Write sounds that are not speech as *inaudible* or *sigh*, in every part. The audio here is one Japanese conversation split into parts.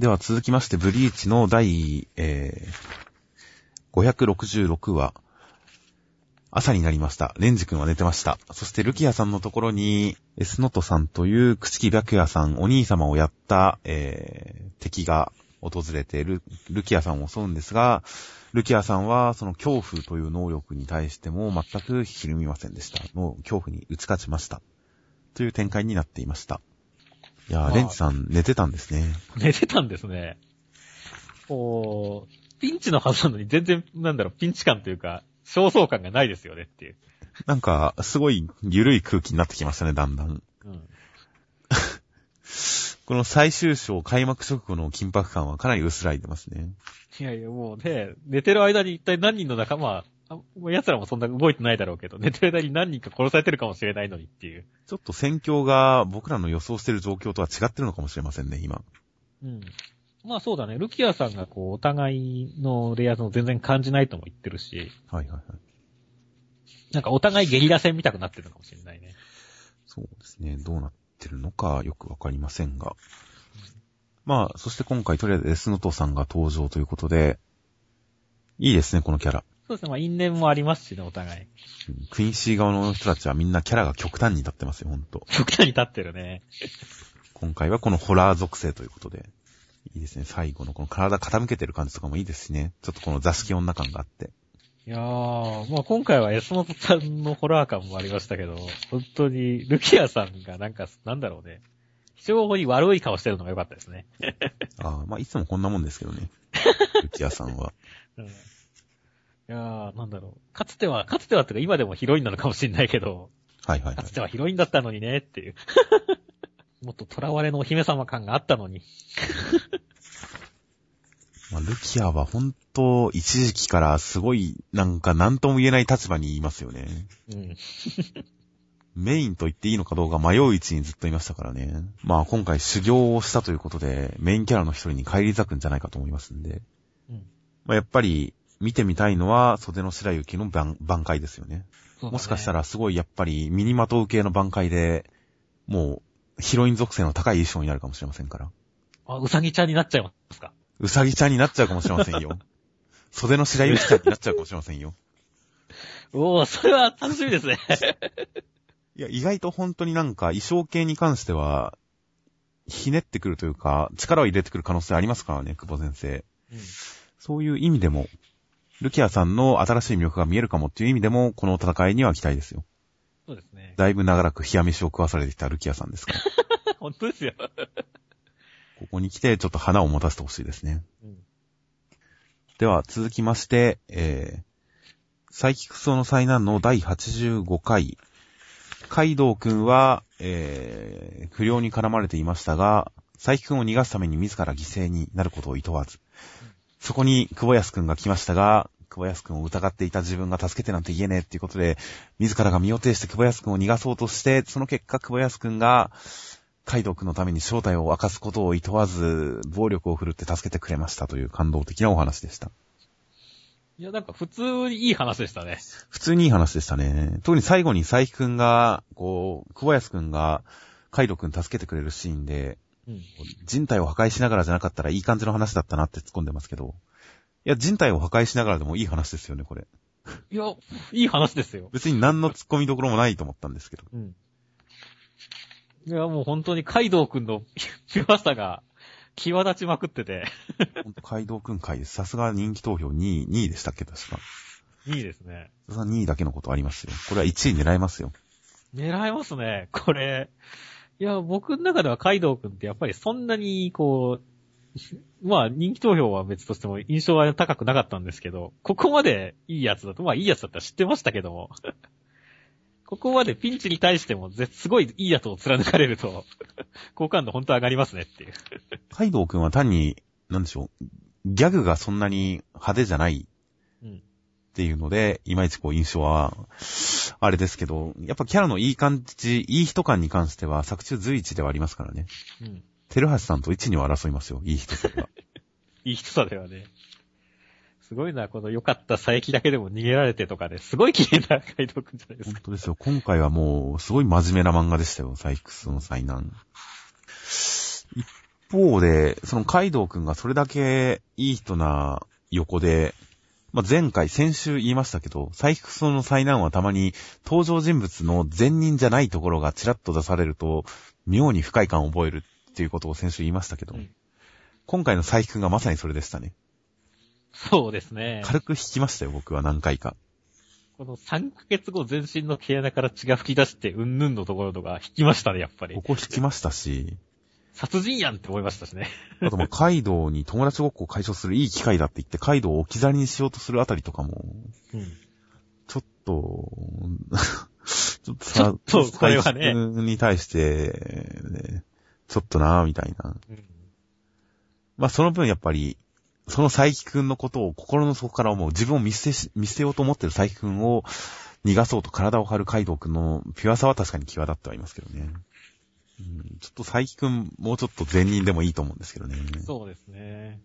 では続きまして、ブリーチの第、えー、566話、朝になりました。レンジ君は寝てました。そしてルキアさんのところに、エスノトさんという朽木白夜さん、お兄様をやった、えー、敵が訪れてル、ルキアさんを襲うんですが、ルキアさんはその恐怖という能力に対しても全くひるみませんでした。もう恐怖に打ち勝ちました。という展開になっていました。いやー、レンジさん寝てたんですね。寝てたんですね。こう、ピンチのはずなのに全然、なんだろう、ピンチ感というか、焦燥感がないですよねっていう。なんか、すごい緩い空気になってきましたね、だんだん。うん。*laughs* この最終章開幕直後の緊迫感はかなり薄らいでますね。いやいや、もうね、寝てる間に一体何人の仲間、奴らもそんな動いてないだろうけど、寝てる間に何人か殺されてるかもしれないのにっていう。ちょっと戦況が僕らの予想してる状況とは違ってるのかもしれませんね、今。うん。まあそうだね。ルキアさんがこう、お互いのレイヤーズを全然感じないとも言ってるし。はいはいはい。なんかお互いゲリラ戦見たくなってるのかもしれないね。そうですね。どうなってるのかよくわかりませんが。まあ、そして今回とりあえずエスノトさんが登場ということで、いいですね、このキャラ。そうですね、まあ因縁もありますしね、お互い。クインシー側の人たちはみんなキャラが極端に立ってますよ、ほんと。極端に立ってるね。今回はこのホラー属性ということで。いいですね、最後のこの体傾けてる感じとかもいいですしね。ちょっとこの座敷女感があって。いやー、まあ今回はエスモトさんのホラー感もありましたけど、本当に、ルキアさんがなんか、なんだろうね。非常に悪い顔してるのが良かったですね。*laughs* ああ、まあいつもこんなもんですけどね。*laughs* ルキアさんは。うん、いやー、なんだろう。かつては、かつてはってか今でもヒロインなのかもしれないけど、はいはい、はい、かつてはヒロインだったのにねっていう。*laughs* もっと囚われのお姫様感があったのに。*laughs* まあ、ルキアは本当、一時期からすごい、なんか何とも言えない立場にいますよね。うん。メインと言っていいのかどうか迷う位置にずっといましたからね。まあ今回修行をしたということで、メインキャラの一人に帰り咲くんじゃないかと思いますんで。うん。まあやっぱり、見てみたいのは、袖の白雪の挽回ですよね。ねもしかしたらすごいやっぱりミニマトウ系の挽回で、もう、ヒロイン属性の高い衣装になるかもしれませんから。あ、うさぎちゃんになっちゃいますか？うさぎちゃんになっちゃうかもしれませんよ。袖の白雪ちゃんになっちゃうかもしれませんよ。おー、それは楽しみですね。いや、意外と本当になんか衣装系に関しては、ひねってくるというか、力を入れてくる可能性ありますからね、久保先生。うん、そういう意味でも、ルキアさんの新しい魅力が見えるかもっていう意味でも、この戦いには期待ですよ。そうですね。だいぶ長らく冷や飯を食わされてきたルキアさんですから。*laughs* 本当ですよ。ここに来て、ちょっと花を持たせてほしいですね。うん、では、続きまして、えー、サイキクソの災難の第85回。カイドウ君は、えー、不良に絡まれていましたが、佐伯君を逃がすために自ら犠牲になることを厭わず、そこに久保安君が来ましたが、久保安君を疑っていた自分が助けてなんて言えねえっていうことで、自らが身を挺して久保安君を逃がそうとして、その結果久保安君が、カイドウ君のために正体を明かすことを厭わず、暴力を振るって助けてくれましたという感動的なお話でした。いや、なんか普通にいい話でしたね。普通にいい話でしたね。特に最後に佐伯くんが、こう、久保安くんが、カイドウくん助けてくれるシーンで、うん、人体を破壊しながらじゃなかったらいい感じの話だったなって突っ込んでますけど、いや、人体を破壊しながらでもいい話ですよね、これ。いや、いい話ですよ。別に何の突っ込みどころもないと思ったんですけど。うん。いや、もう本当にカイドウくんのピュアさが際立ちまくってて。カイドウくん回です。さすが人気投票2位、2位でしたっけ、確か。2位ですね。さすが2位だけのことありますよ。これは1位狙えますよ。狙えますね。これ。いや、僕の中ではカイドウくんってやっぱりそんなに、こう、*laughs* まあ人気投票は別としても印象は高くなかったんですけど、ここまでいいやつだと、まあいいやつだったら知ってましたけども、*laughs* ここまでピンチに対してもすごいいいやつを貫かれると、*laughs* 好感度本当上がりますねっていう。カイドウくんは単に、なんでしょう、ギャグがそんなに派手じゃないっていうので、いまいちこう印象は、あれですけど、やっぱキャラのいい感じ、いい人感に関しては作中随一ではありますからね。うん。テルハシさんと一には争いますよ、いい人さが。いい人さではね。すごいな、この良かった佐伯だけでも逃げられてとかで、すごい綺麗な回答くんじゃないですか。本当ですよ。今回はもう、すごい真面目な漫画でしたよ、サイクスの災難。一方で、そのカイドウくんがそれだけいい人な横で、まあ、前回、先週言いましたけど、サイクソの災難はたまに登場人物の善人じゃないところがチラッと出されると、妙に不快感を覚えるっていうことを先週言いましたけど、うん今回の佐伯くんがまさにそれでしたね。そうですね。軽く引きましたよ、僕は何回か。この3ヶ月後全身の毛穴から血が吹き出してうんぬんのところとか引きましたね、やっぱりこ。こ引きましたし、殺人やんって思いましたしね。*laughs* あとまあ、カイドウに友達ごっこを解消するいい機会だって言って、カイドウを置き去りにしようとするあたりとかも、うん。ちょっと、*laughs* ちょっとちょっとこれはねに対して、ねちょっとなぁ、みたいな。うんまあその分やっぱり、その佐伯くんのことを心の底から思う、自分を見捨てし、見捨てようと思ってる佐伯くんを逃がそうと体を張るカイドウくんのピュアさは確かに際立ってはいますけどね。うん、ちょっと佐伯くん、もうちょっと善人でもいいと思うんですけどね。そうですね。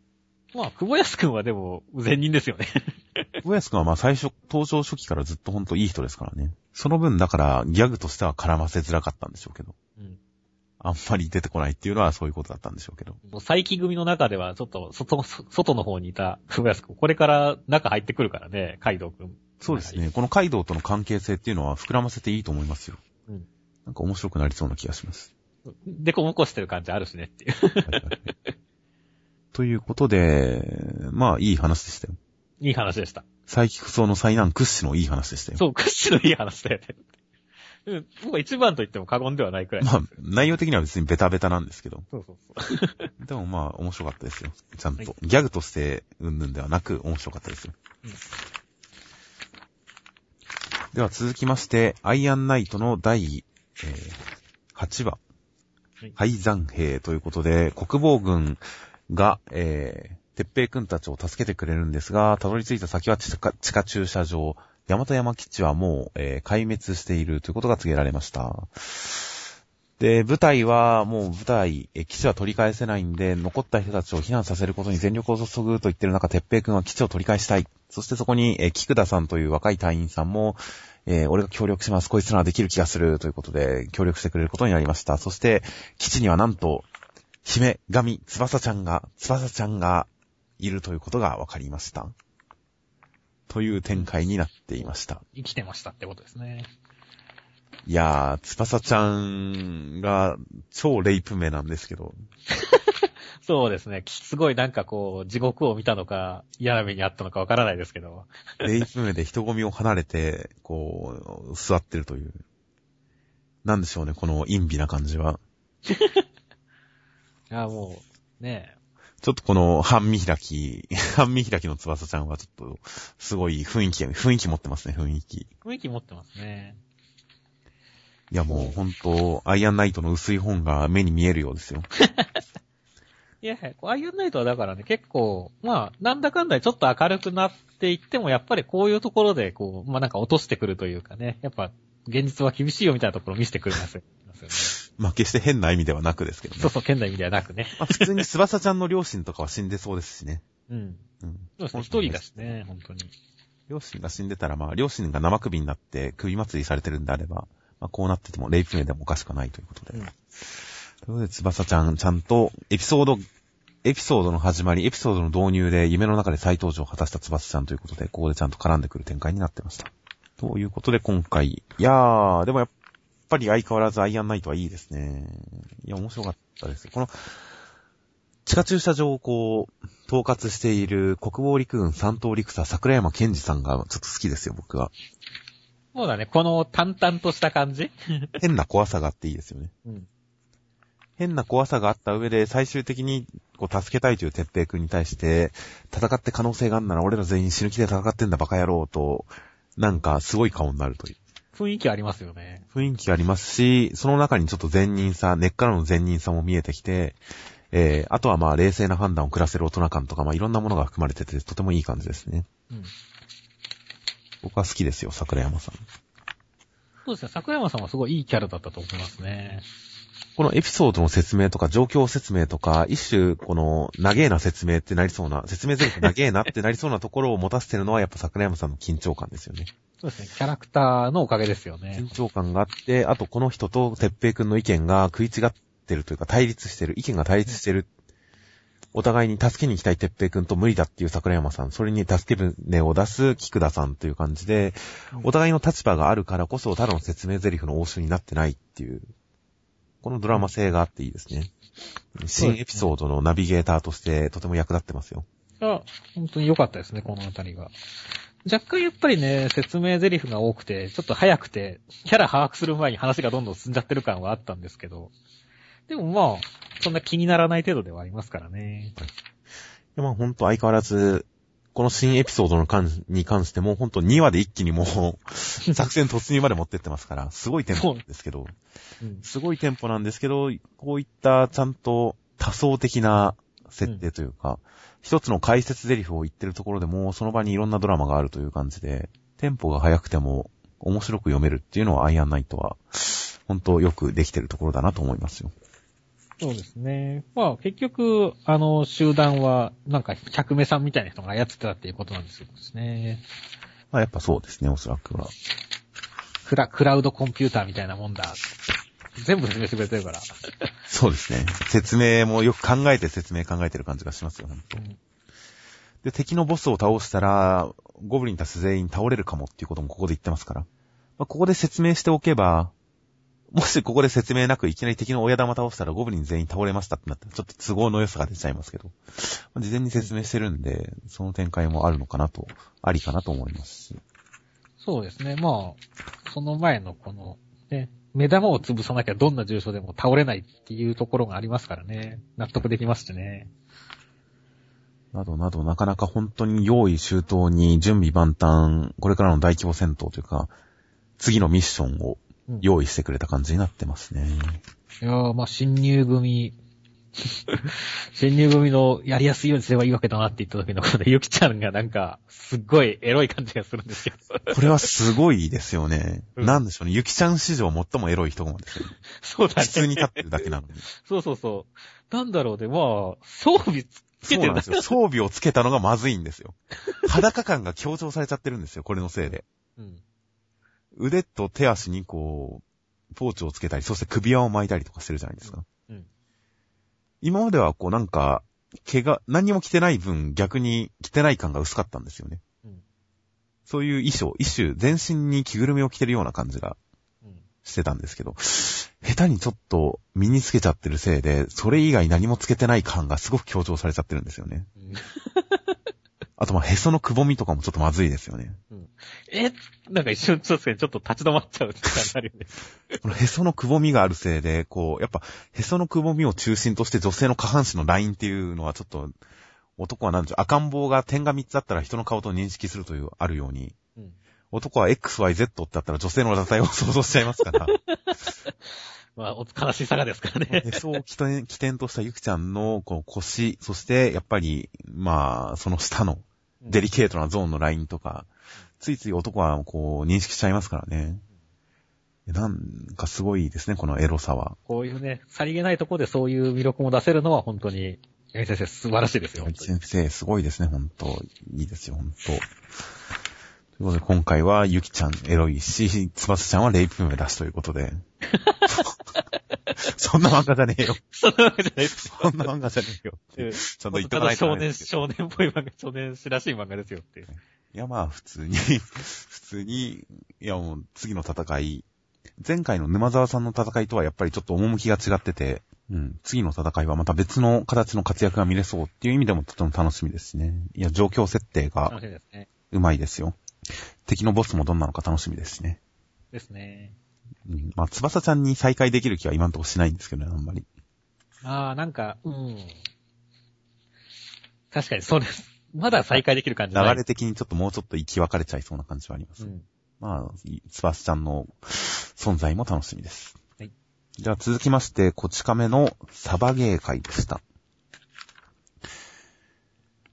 まあ、久保安くんはでも、善人ですよね。*laughs* 小安くんはまあ最初、登場初期からずっとほんといい人ですからね。その分だからギャグとしては絡ませづらかったんでしょうけど。うん。あんまり出てこないっていうのはそういうことだったんでしょうけど。もう佐伯組の中では、ちょっと、外、外の方にいた久保安くん、これから中入ってくるからね、カイドウくん。そうですね。このカイドウとの関係性っていうのは膨らませていいと思いますよ。うん。なんか面白くなりそうな気がします。でこぼこしてる感じあるしねっていう。はいはいはいということで、まあいい話でしたよ。いい話でした。サイキクソの災難屈指のいい話でしたよ。そう、屈指のいい話だよね。うん、僕は一番と言っても過言ではないくらい。まあ、内容的には別にベタベタなんですけど。そうそうそう。*laughs* でもまあ面白かったですよ。ちゃんと。はいギャグとしてうんぬんではなく面白かったですよ。うんでは続きまして、アイアンナイトの第、えー8話敗残。兵ということで、国防軍が、えー、鉄平君たちを助けてくれるんですが、たどり着いた先は地下地下駐車場。山田山基地はもう、えー壊滅しているということが告げられました。で、部隊はもう部隊、え基地は取り返せないんで、残った人たちを避難させることに全力を注ぐと言ってる中、鉄平くんは基地を取り返したい。そしてそこに、え菊田さんという若い隊員さんも、えー俺が協力します。こいつならできる気がする。ということで、協力してくれることになりました。そして、基地にはなんと、姫、神、翼ちゃんが、翼ちゃんがいるということが分かりました。という展開になっていました。生きてましたってことですね。いやー、翼ちゃんが超レイプ名なんですけど、*laughs* そうですね。すごいなんかこう、地獄を見たのか、嫌な目にあったのかわからないですけど。レイプ名で人混みを離れて、こう、座ってるという。なんでしょうね、この陰微な感じは。*laughs* いや、もう、ねちょっとこの半身開き、半身開きの翼ちゃんはちょっと、すごい雰囲気、雰囲気持ってますね、雰囲気。雰囲気持ってますね。いやもうほんと、アイアンナイトの薄い本が目に見えるようですよ。*laughs* いや、アイアンナイトはだからね、結構、まあ、なんだかんだでちょっと明るくなっていっても、やっぱりこういうところで、こう、まあなんか落としてくるというかね、やっぱ、現実は厳しいよみたいなところを見せてくれますよね。*laughs* まあ決して変な意味ではなくですけどねそう。そう、県内意味ではなくね。まあ普通に翼ちゃんの両親とかは死んでそうですしね。うん。うん。そうですね、一人だしね、本当に。両親が死んでたら、まあ、両親が生首になって首祭りされてるんであれば、まあ、こうなってても、レイプ名でもおかしくないということで。うんということで、翼ちゃん、ちゃんと、エピソード、エピソードの始まり、エピソードの導入で、夢の中で再登場を果たした翼ちゃんということで、ここでちゃんと絡んでくる展開になってました。ということで、今回、いやー、でもやっぱり相変わらずアイアンナイトはいいですね。いや、面白かったです。この、地下駐車場をこう、統括している国防陸軍三等陸佐桜山健二さんがちょっと好きですよ、僕は。そうだね、この淡々とした感じ？*laughs* 変な怖さがあっていいですよね。うん。変な怖さがあった上で、最終的に、こう、助けたいという鉄平君に対して、戦って可能性があるなら俺ら全員死ぬ気で戦ってんだバカ野郎と、なんかすごい顔になるという雰囲気ありますよね。雰囲気がありますし、その中にちょっと善人さ、根っからの善人さも見えてきて、えー、あとはまあ冷静な判断を下せる大人感とか、まあいろんなものが含まれてて、とてもいい感じですね。うん。僕は好きですよ、桜山さん。そうですね、桜山さんはすごいいいキャラだったと思いますね。このエピソードの説明とか状況説明とか、一種、この、長えな説明ってなりそうな、説明全部長えなってなりそうなところを持たせてるのはやっぱ桜山さんの緊張感ですよね。そうですね、キャラクターのおかげですよね緊。張感があって、あとこの人と鉄平くんの意見が食い違ってるというか対立してる、意見が対立してるお互いに助けに行きたい哲平くんと無理だっていう桜山さん、それに助け舟を出す菊田さんという感じで、お互いの立場があるからこそ、ただの説明台詞の応酬になってないっていう、このドラマ性があっていいですね。新エピソードのナビゲーターとしてとても役立ってますよ。あ、本当に良かったですね、このあたりが。若干やっぱりね、説明台詞が多くて、ちょっと早くて、キャラ把握する前に話がどんどん進んじゃってる感はあったんですけど、でもまあ、そんな気にならない程度ではありますからね。まあほんと相変わらず、この新エピソードの関に関しても、ほんと2話で一気にもう、*laughs* 作戦突入まで持ってってますから、すごいテンポなんですけど、うん、すごいテンポなんですけど、こういったちゃんと多層的な設定というか、うん、一つの解説台詞を言ってるところでも、その場にいろんなドラマがあるという感じで、テンポが速くても面白く読めるっていうのはアイアンナイトは、本当よくできてるところだなと思いますよ。そうですね。まあ結局、あの集団は、なんか百目さんみたいな人が操ってたっていうことなんですよね。まあやっぱそうですね、おそらくは。クラ、クラウドコンピューターみたいなもんだ。全部説明してくれてるから。そうですね。説明もよく考えて説明考えてる感じがしますよ、本当、うん、で、敵のボスを倒したら、ゴブリンたち全員倒れるかもっていうこともここで言ってますから。まあ、ここで説明しておけば、もしここで説明なくいきなり敵の親玉倒したらゴブリン全員倒れましたってなったらちょっと都合の良さが出ちゃいますけど、事前に説明してるんで、その展開もあるのかなと、ありかなと思いますし。そうですね。まあ、その前のこの、ね、目玉を潰さなきゃどんな重症でも倒れないっていうところがありますからね。納得できますしね。などなど、なかなか本当に用意周到に準備万端、これからの大規模戦闘というか、次のミッションを用意してくれた感じになってますね。いやー、まあ、新入組、*laughs* 新入組のやりやすいようにすればいいわけだなって言った時のこのゆきちゃんがなんか、すっごいエロい感じがするんですよ。これはすごいですよね。うん、なんでしょうね。ゆきちゃん史上最もエロい人もですよ、ね。そうだね。普通に立ってるだけなのに。そうそうそう。なんだろうね。まあ、装備つけてるんですよ。装備をつけたのがまずいんですよ。裸感が強調されちゃってるんですよ。これのせいで。うん。腕と手足にこう、ポーチをつけたり、そして首輪を巻いたりとかしてるじゃないですか。うん。今まではこうなんか、毛が、何にも着てない分逆に着てない感が薄かったんですよね。うん。そういう衣装、一種全身に着ぐるみを着てるような感じがしてたんですけど、下手にちょっと身につけちゃってるせいで、それ以外何もつけてない感がすごく強調されちゃってるんですよね。うんあと、ま、へそのくぼみとかもちょっとまずいですよね。うん、え？なんか一瞬、そうですね、ちょっと立ち止まっちゃうって感じあるよね。このへそのくぼみがあるせいで、こう、やっぱ、へそのくぼみを中心として女性の下半身のラインっていうのはちょっと、男は何でしょう、赤ん坊が点が3つあったら人の顔と認識するという、あるように、うん、男は XYZ ってあったら女性の裸体を想像しちゃいますから。*laughs* まあ、悲しさがですからね。へ *laughs* そを起点起点としたゆきちゃんの、こう、腰、そして、やっぱり、まあ、その下の、デリケートなゾーンのラインとか、ついつい男はこう認識しちゃいますからね。なんかすごいですね、このエロさは。こういうね、さりげないところでそういう魅力も出せるのは本当に、八木先生素晴らしいですよ。八木先生すごいですね、本当いいですよ、本当ということで、今回はゆきちゃんエロいし、つばすちゃんはレイプ目出しということで。*laughs* *laughs* そんな漫画じゃねえよ。そんな漫画じゃないですそんな漫画じゃねえよ。ちゃんと言ってない少年、少年っぽい漫画、少年らしい漫画ですよっていう。いや、まあ、普通に *laughs* 普通に、いやもう、次の戦い、前回の沼沢さんの戦いとはやっぱりちょっと趣が違ってて、うん、次の戦いはまた別の形の活躍が見れそうっていう意味でもとても楽しみですしね。いや、状況設定が、うまいですよ。敵のボスもどんなのか楽しみですしね。ですね。うん、まあ、翼ちゃんに再会できる気は今んとこしないんですけどね、あんまり。ああ、なんか、うん。確かにそうです。まだ再会できる感じ流れ的にちょっともうちょっと生き別れちゃいそうな感じはあります。うん、まあ、翼ちゃんの存在も楽しみです。はい。じゃあ続きまして、こち亀のサバゲー会でした。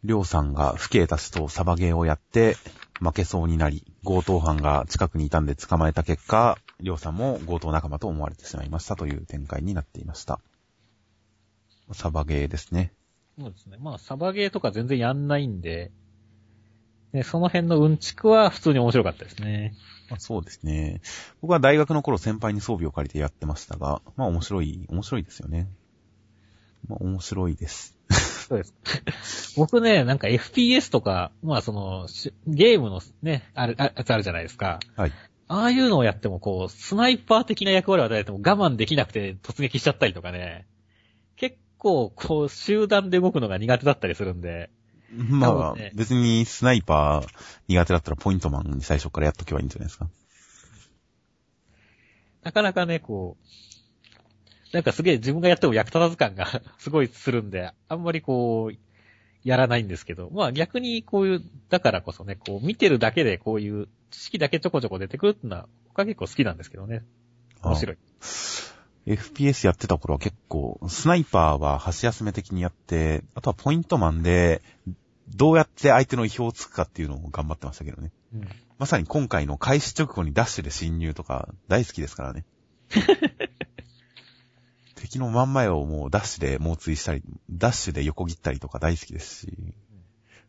りょうさんが父兄たちとサバゲーをやって、負けそうになり、強盗犯が近くにいたんで捕まえた結果、りょうさんも強盗仲間と思われてしまいましたという展開になっていました。サバゲーですね。そうですね。まあ、サバゲーとか全然やんないんで、ね、その辺のうんちくは普通に面白かったですね。まあ、そうですね。僕は大学の頃先輩に装備を借りてやってましたが、まあ面白い、面白いですよね。まあ面白いです。そうです。僕ね、なんか FPS とか、まあその、ゲームのね、ある、あ、やつあるじゃないですか。はい。ああいうのをやっても、こう、スナイパー的な役割を与えても我慢できなくて突撃しちゃったりとかね。結構、こう、集団で動くのが苦手だったりするんで。まあ、ね、別にスナイパー苦手だったらポイントマンに最初からやっとけばいいんじゃないですか。なかなかね、こう、なんかすげえ自分がやっても役立たず感が *laughs* すごいするんで、あんまりこう、やらないんですけど、まあ逆にこういう、だからこそね、こう見てるだけでこういう知識だけちょこちょこ出てくるってのは、僕は結構好きなんですけどね。面白い。FPS やってた頃は結構、スナイパーは箸休め的にやって、あとはポイントマンで、どうやって相手の意表をつくかっていうのを頑張ってましたけどね。うん、まさに今回の開始直後にダッシュで侵入とか大好きですからね。*laughs* 敵の真ん前をもうダッシュで猛追したり、ダッシュで横切ったりとか大好きですし、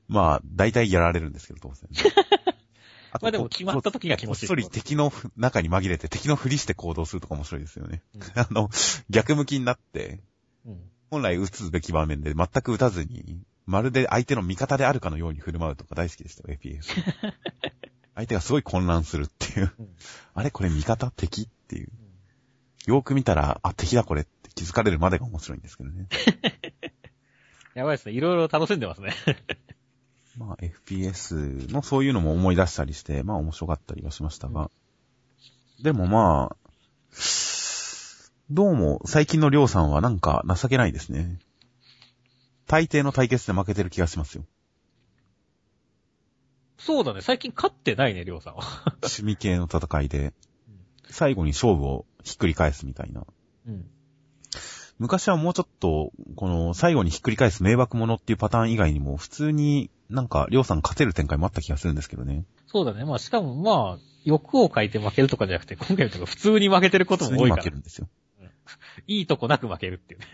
まあ、大体やられるんですけど、当然。*laughs* あまあでも決まった時が気持ちいい。こっそり敵の中に紛れて敵のふりして行動するとか面白いですよね。うん、*laughs* あの、逆向きになって、うん、本来撃つべき場面で全く撃たずに、まるで相手の味方であるかのように振る舞うとか大好きでしたよ、FPS。*laughs* 相手がすごい混乱するっていう。うん、あれこれ味方敵っていう。よーく見たら、あ、敵だこれ気づかれるまでが面白いんですけどね。*laughs* やばいですね。いろいろ楽しんでますね。*laughs* まあ、FPS のそういうのも思い出したりして、まあ面白かったりはしましたが。でもまあ、どうも最近のりょうさんはなんか情けないですね。大抵の対決で負けてる気がしますよ。そうだね。最近勝ってないね、りょうさんは。*laughs* 趣味系の戦いで、最後に勝負をひっくり返すみたいな。うん。昔はもうちょっと、この最後にひっくり返す迷惑者っていうパターン以外にも、普通になんか、りょうさん勝てる展開もあった気がするんですけどね。そうだね。まあ、しかもまあ、欲を書いて負けるとかじゃなくて、今回とか普通に負けてることも多いから。負けるんですよ。いいとこなく負けるっていうね。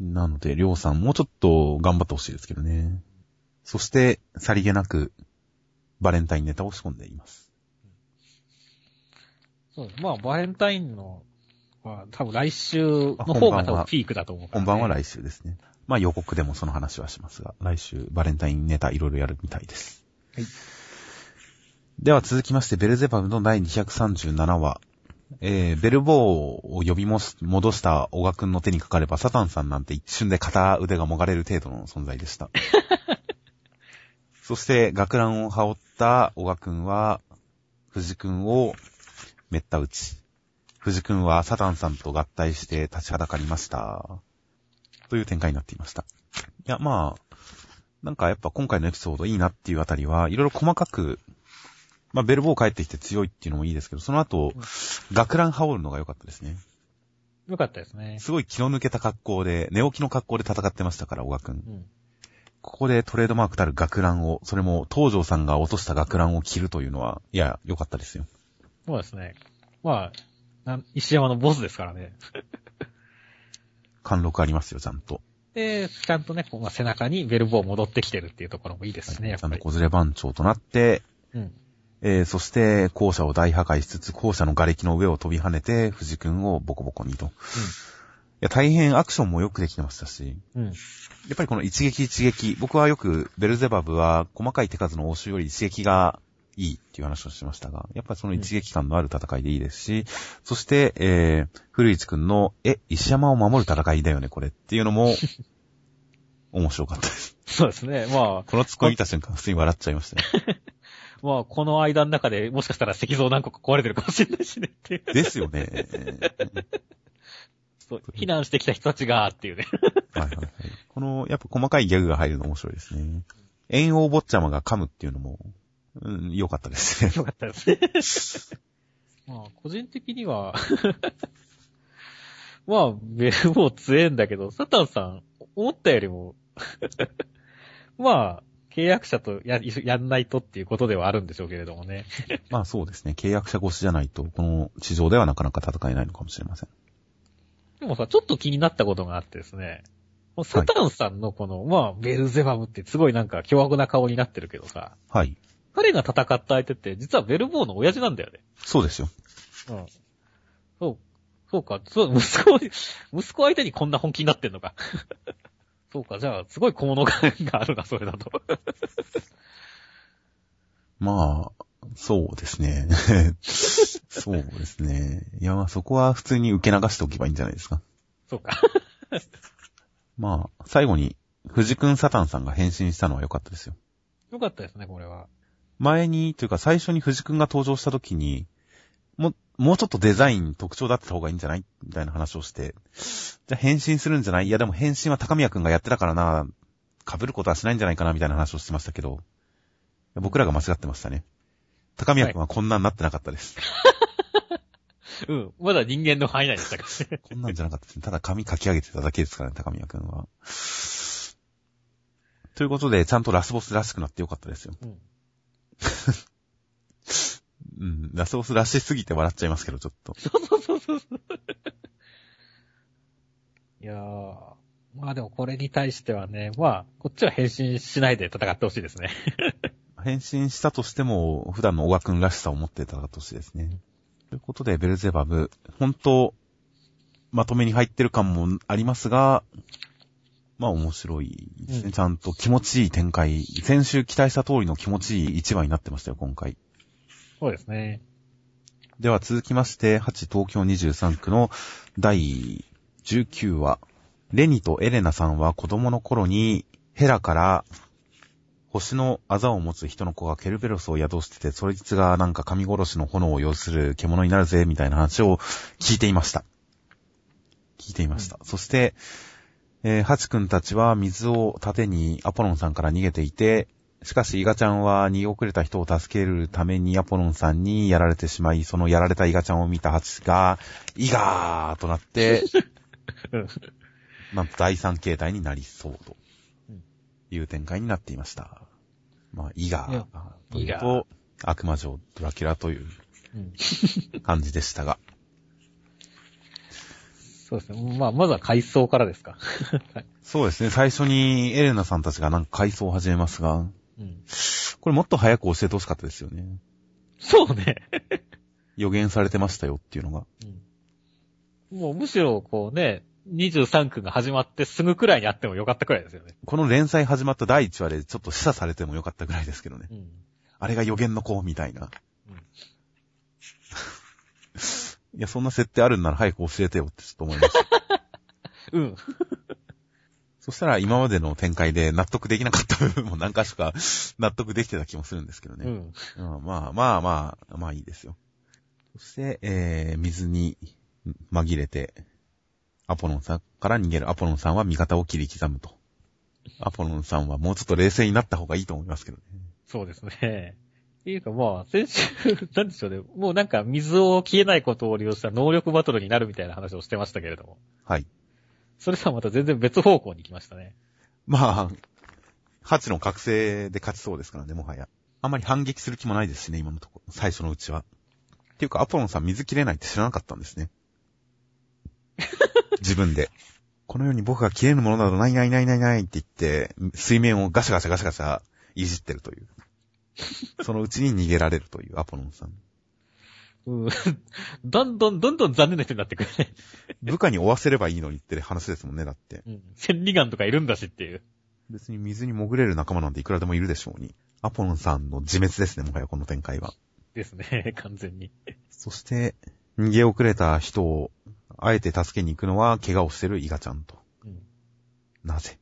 なので、りょうさんもうちょっと頑張ってほしいですけどね。そして、さりげなく、バレンタインネタを仕込んでいます。そう、まあ、バレンタインの、まあ、多分来週の方が多分ピークだと思うね、本番は来週ですね。まあ予告でもその話はしますが、来週バレンタインネタいろいろやるみたいです。はい。では続きまして、ベルゼバブの第237話。えー、ベルボーを呼び戻した小川くんの手にかかれば、サタンさんなんて一瞬で片腕がもがれる程度の存在でした。*laughs* そして、学ランを羽織った小川くんは、藤くんをめった打ち。藤くんはサタンさんと合体して立ちはだかりました。という展開になっていました。いや、まあ、なんかやっぱ今回のエピソードいいなっていうあたりは、いろいろ細かく、まあ、ベルボー帰ってきて強いっていうのもいいですけど、その後、うん、学ラン羽織るのが良かったですね。良かったですね。すごい気の抜けた格好で、寝起きの格好で戦ってましたから、小川くん。うん、ここでトレードマークたる学ランを、それも東条さんが落とした学ランを着るというのは、いや、良かったですよ。そうですね。まあ、石山のボスですからね。貫禄ありますよ、ちゃんと。で、ちゃんとね、こう背中にベルボー戻ってきてるっていうところもいいですね、やっぱり。ちゃんと小連れ番長となって、うん。えー、そして、校舎を大破壊しつつ、校舎の瓦礫の上を飛び跳ねて、藤君をボコボコにと。うん。いや、大変アクションもよくできてましたし、うん。やっぱりこの一撃一撃、僕はよくベルゼバブは細かい手数の応酬より一撃がいいっていう話をしましたが、やっぱりその一撃感のある戦いでいいですし、うん、そして、えー、古市くんの、え、石山を守る戦いだよね、これっていうのも、*laughs* 面白かったです。そうですね。まあ。このツッコミ見た瞬間、普通に笑っちゃいましたね。*laughs* まあ、この間の中でもしかしたら石像何個か壊れてるかもしれないしねっていう。ですよね。そう、避難してきた人たちが、っていうね。はいはいはい。この、やっぱ細かいギャグが入るの面白いですね。遠王坊ちゃまが噛むっていうのも、うん、良かったですね。良かったですね。*laughs* まあ、個人的には *laughs* まあ、ベルボー強えんだけど、サタンさん、思ったよりも *laughs* まあ、契約者とや、やんないとっていうことではあるんでしょうけれどもね。まあそうですね。契約者越しじゃないと、この地上ではなかなか戦えないのかもしれません。でもさ、ちょっと気になったことがあってですね。サタンさんのこの、はい、まあ、ベルゼバムってすごいなんか凶悪な顔になってるけどさ。はい。彼が戦った相手って、実はベルボーの親父なんだよね。そうですよ。うん。そう、そうか、そう、息子、息子相手にこんな本気になってんのか。*laughs* そうか、じゃあ、すごい小物感があるな、それだと。*laughs* まあ、そうですね。*laughs* そうですね。いや、まあそこは普通に受け流しておけばいいんじゃないですか。そうか。まあ、最後に、藤君サタンさんが返信したのは良かったですよ。よかったですね、これは。前に、というか最初に藤君が登場した時に、も、もうちょっとデザイン特徴だった方がいいんじゃないみたいな話をして、じゃあ返信するんじゃない？いやでも返信は高宮君がやってたからな、被ることはしないんじゃないかなみたいな話をしてましたけど、僕らが間違ってましたね。高宮君はこんなんなってなかったです。うん。まだ人間の範囲内でしたからね。こんなんじゃなかったですね。ただ紙書き上げてただけですからね、高宮君は。ということで、ちゃんとラスボスらしくなってよかったですよ。うん。*laughs* うん、ラスボスらしすぎて笑っちゃいますけど、ちょっと。そうそうそうそう。いやー。まあでもこれに対してはね、まあ、こっちは返信しないで戦ってほしいですね。変身したとしても、普段の小川くんらしさを持って戦ってほしいですね。ということで、ベルゼバブ、本当まとめに入ってる感もありますが、まあ面白いですね。うんちゃんと気持ちいい展開。先週期待した通りの気持ちいい一話になってましたよ、今回。そうですね。では続きまして、8東京23区の第19話。レニとエレナさんは子供の頃にヘラから星のあざを持つ人の子がケルベロスを宿してて、そいつがなんか神殺しの炎を要する獣になるぜ、みたいな話を聞いていました。聞いていました。そして、えー、ハチ君たちは水を盾にアポロンさんから逃げていて、しかし、イガちゃんは逃げ遅れた人を助けるためにアポロンさんにやられてしまい、そのやられたイガちゃんを見たハチが、イガーとなって、うんなんと第三形態になりそうという展開になっていました。まあ、イガーというと、悪魔女ドラキュラといううん。感じでしたが、そうですね。まあ、まずは階層からですか。は *laughs* いそうですね、最初にエレナさんたちがなんか回想を始めますが、うん。これもっと早く教えてほしかったですよね。そうね。*laughs* 予言されてましたよっていうのが。うん。もうむしろ、こうね、23区が始まってすぐくらいにあってもよかったくらいですよね。この連載始まった第1話でちょっと示唆されてもよかったぐらいですけどね。うん。あれが予言の子みたいな。うんいや、そんな設定あるんなら早く教えてよってちょっと思いました。*laughs* うん。*laughs* そしたら今までの展開で納得できなかった部分も何か所か納得できてた気もするんですけどね。うん。うんまあまあまあ、まあいいですよ。そして、えー、水に紛れて、アポロンさんから逃げるアポロンさんは味方を切り刻むと。アポロンさんはもうちょっと冷静になった方がいいと思いますけどね。そうですね。っていうかまあ、先週、*laughs* なんでしょうね。もうなんか水を消えないことを利用した能力バトルになるみたいな話をしてましたけれども。はい。それとはまた全然別方向に行きましたね。まあ、ハチの覚醒で勝ちそうですからね、もはや。あんまり反撃する気もないですしね、今のところ。最初のうちは。っていうか、アポロンさん水切れないって知らなかったんですね。*laughs* 自分で。このように僕が切れるものなどないないないないないって言って、水面をガシャガシャガシャガシャいじってるという。*laughs* そのうちに逃げられるというアポロンさん。うん。*laughs* どんどんどんどん残念な人になってくるね。*laughs* 部下に追わせればいいのにって話ですもんね、だって。うん。千里眼とかいるんだしっていう。別に水に潜れる仲間なんていくらでもいるでしょうに。アポロンさんの自滅ですね、もはやこの展開は。ですね、完全に。そして、逃げ遅れた人を、あえて助けに行くのは、怪我をしてるイガちゃんと。うん。なぜ？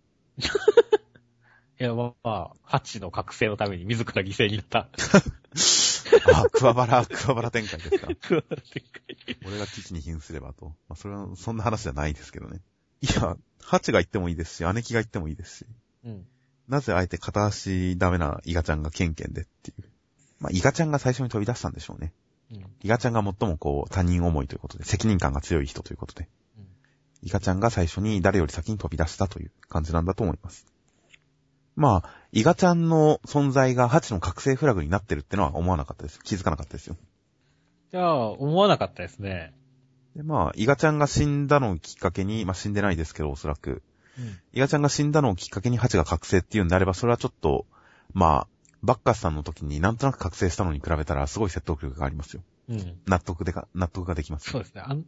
いや、まあ、ハチの覚醒のために自ら犠牲になった。*laughs* あ、クワバラ、クワバラ展開ですか？加わってくる俺が危機に瀕すればと。まあ、それは、そんな話じゃないですけどね。いや、ハチが言ってもいいですし、姉貴が言ってもいいですし。うん。なぜあえて片足ダメなイガちゃんがケンケンでっていう。まあ、イガちゃんが最初に飛び出したんでしょうね。うん。イガちゃんが最もこう、他人思いということで、責任感が強い人ということで。うんイカちゃんが最初に誰より先に飛び出したという感じなんだと思います。まあ、イガちゃんの存在がハチの覚醒フラグになってるってのは思わなかったです。気づかなかったですよ。じゃあ、思わなかったですね。で、まあ、イガちゃんが死んだのをきっかけに、まあ死んでないですけど、おそらく。うん。イガちゃんが死んだのをきっかけにハチが覚醒っていうんであれば、それはちょっと、まあ、バッカスさんの時になんとなく覚醒したのに比べたら、すごい説得力がありますよ。うん。納得でか、納得ができますよ。そうですね。あん、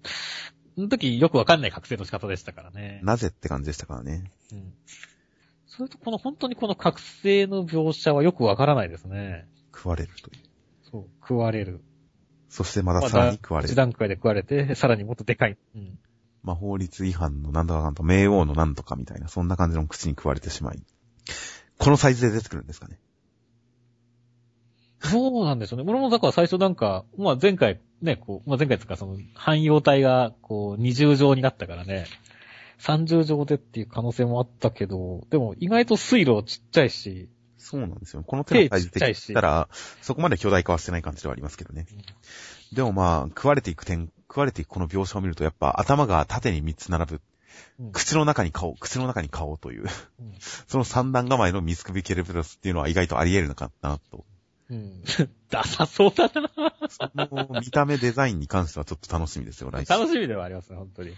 あの時よくわかんない覚醒の仕方でしたからね。なぜって感じでしたからね。うん。それとこの本当にこの覚醒の描写はよくわからないですね。食われるという。そう、食われる。そしてまださらに食われ一る。段階で食われて、*laughs* さらにもっとでかい。うん。まあ、法律違反のなんとかなんと、冥王のなんとかみたいな、そんな感じの口に食われてしまい。このサイズで出てくるんですかね。そうなんですよね。俺もだから最初なんか、まあ前回ね、こう、まあ前回とかその汎用体がこう二重状になったからね、三重状でっていう可能性もあったけど、でも意外と水路ちっちゃいし、そうなんですよ。この手のサイズで言ったら、そこまで巨大化はしてない感じではありますけどね。でもまあ、食われていく点、食われていくこの描写を見ると、やっぱ頭が縦に3つ並ぶ。うん口の中に顔、口の中に顔という、うんその三段構えのミスクビケルブロスっていうのは意外とあり得るのかなと。うん。*laughs* ダサそうだなその見た目デザインに関してはちょっと楽しみですよ、来週。楽しみではありますね、本当に。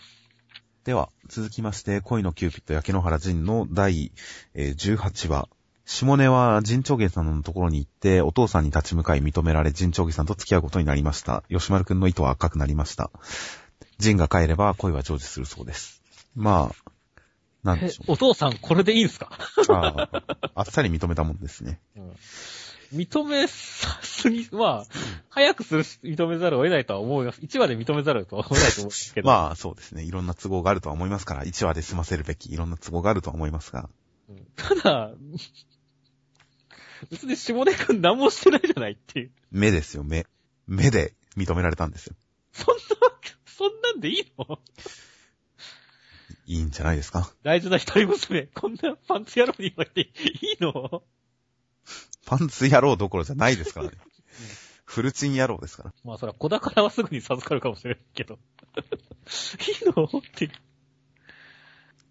では、続きまして、恋のキューピット焼け野原仁の第えー18話。下根は陣長芸さんのところに行って、お父さんに立ち向かい認められ、陣長芸さんと付き合うことになりました。吉丸くんの糸は赤くなりました。陣が帰れば恋は成就するそうです。まあ、なんでえしょう。お父さんこれでいいんすか？あああっさり認めたもんですね。うん認めさすぎ、まあ、早くするし、認めざるを得ないとは思います。1話で認めざるとは思えないと思うんですけど。*laughs* まあ、そうですね。いろんな都合があるとは思いますから、1話で済ませるべき、いろんな都合があるとは思いますが。うんただ、別に下根くん何もしてないじゃないっていう。目ですよ、目。目で認められたんですよ。そんな、そんなんでいいの？いいんじゃないですか？大事な一人娘、こんなパンツ野郎に言われていいの？パンツ野郎どころじゃないですからね。*laughs* フルチン野郎ですから。まあそら子宝はすぐに授かるかもしれないけど。いいの？って。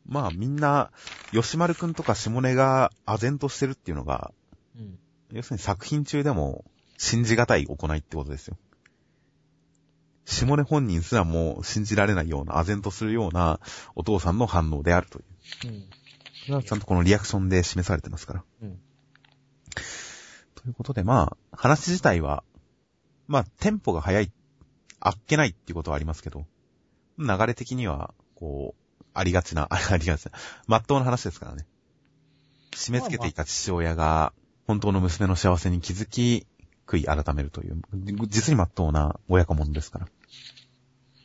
まあみんな、吉丸くんとか下根が唖然としてるっていうのが、うん。要するに作品中でも信じがたい行いってことですよ。下根本人すらも信じられないような、唖然とするようなお父さんの反応であるという。うん。それはちゃんとこのリアクションで示されてますから。うん。ということで、まあ、話自体は、まあ、テンポが速い、あっけないっていうことはありますけど、流れ的には、こう、ありがちな、*laughs* ありがちな、まっとうな話ですからね。締め付けていた父親が、本当の娘の幸せに気づき、悔い改めるという、実にまっとうな親子ものですから。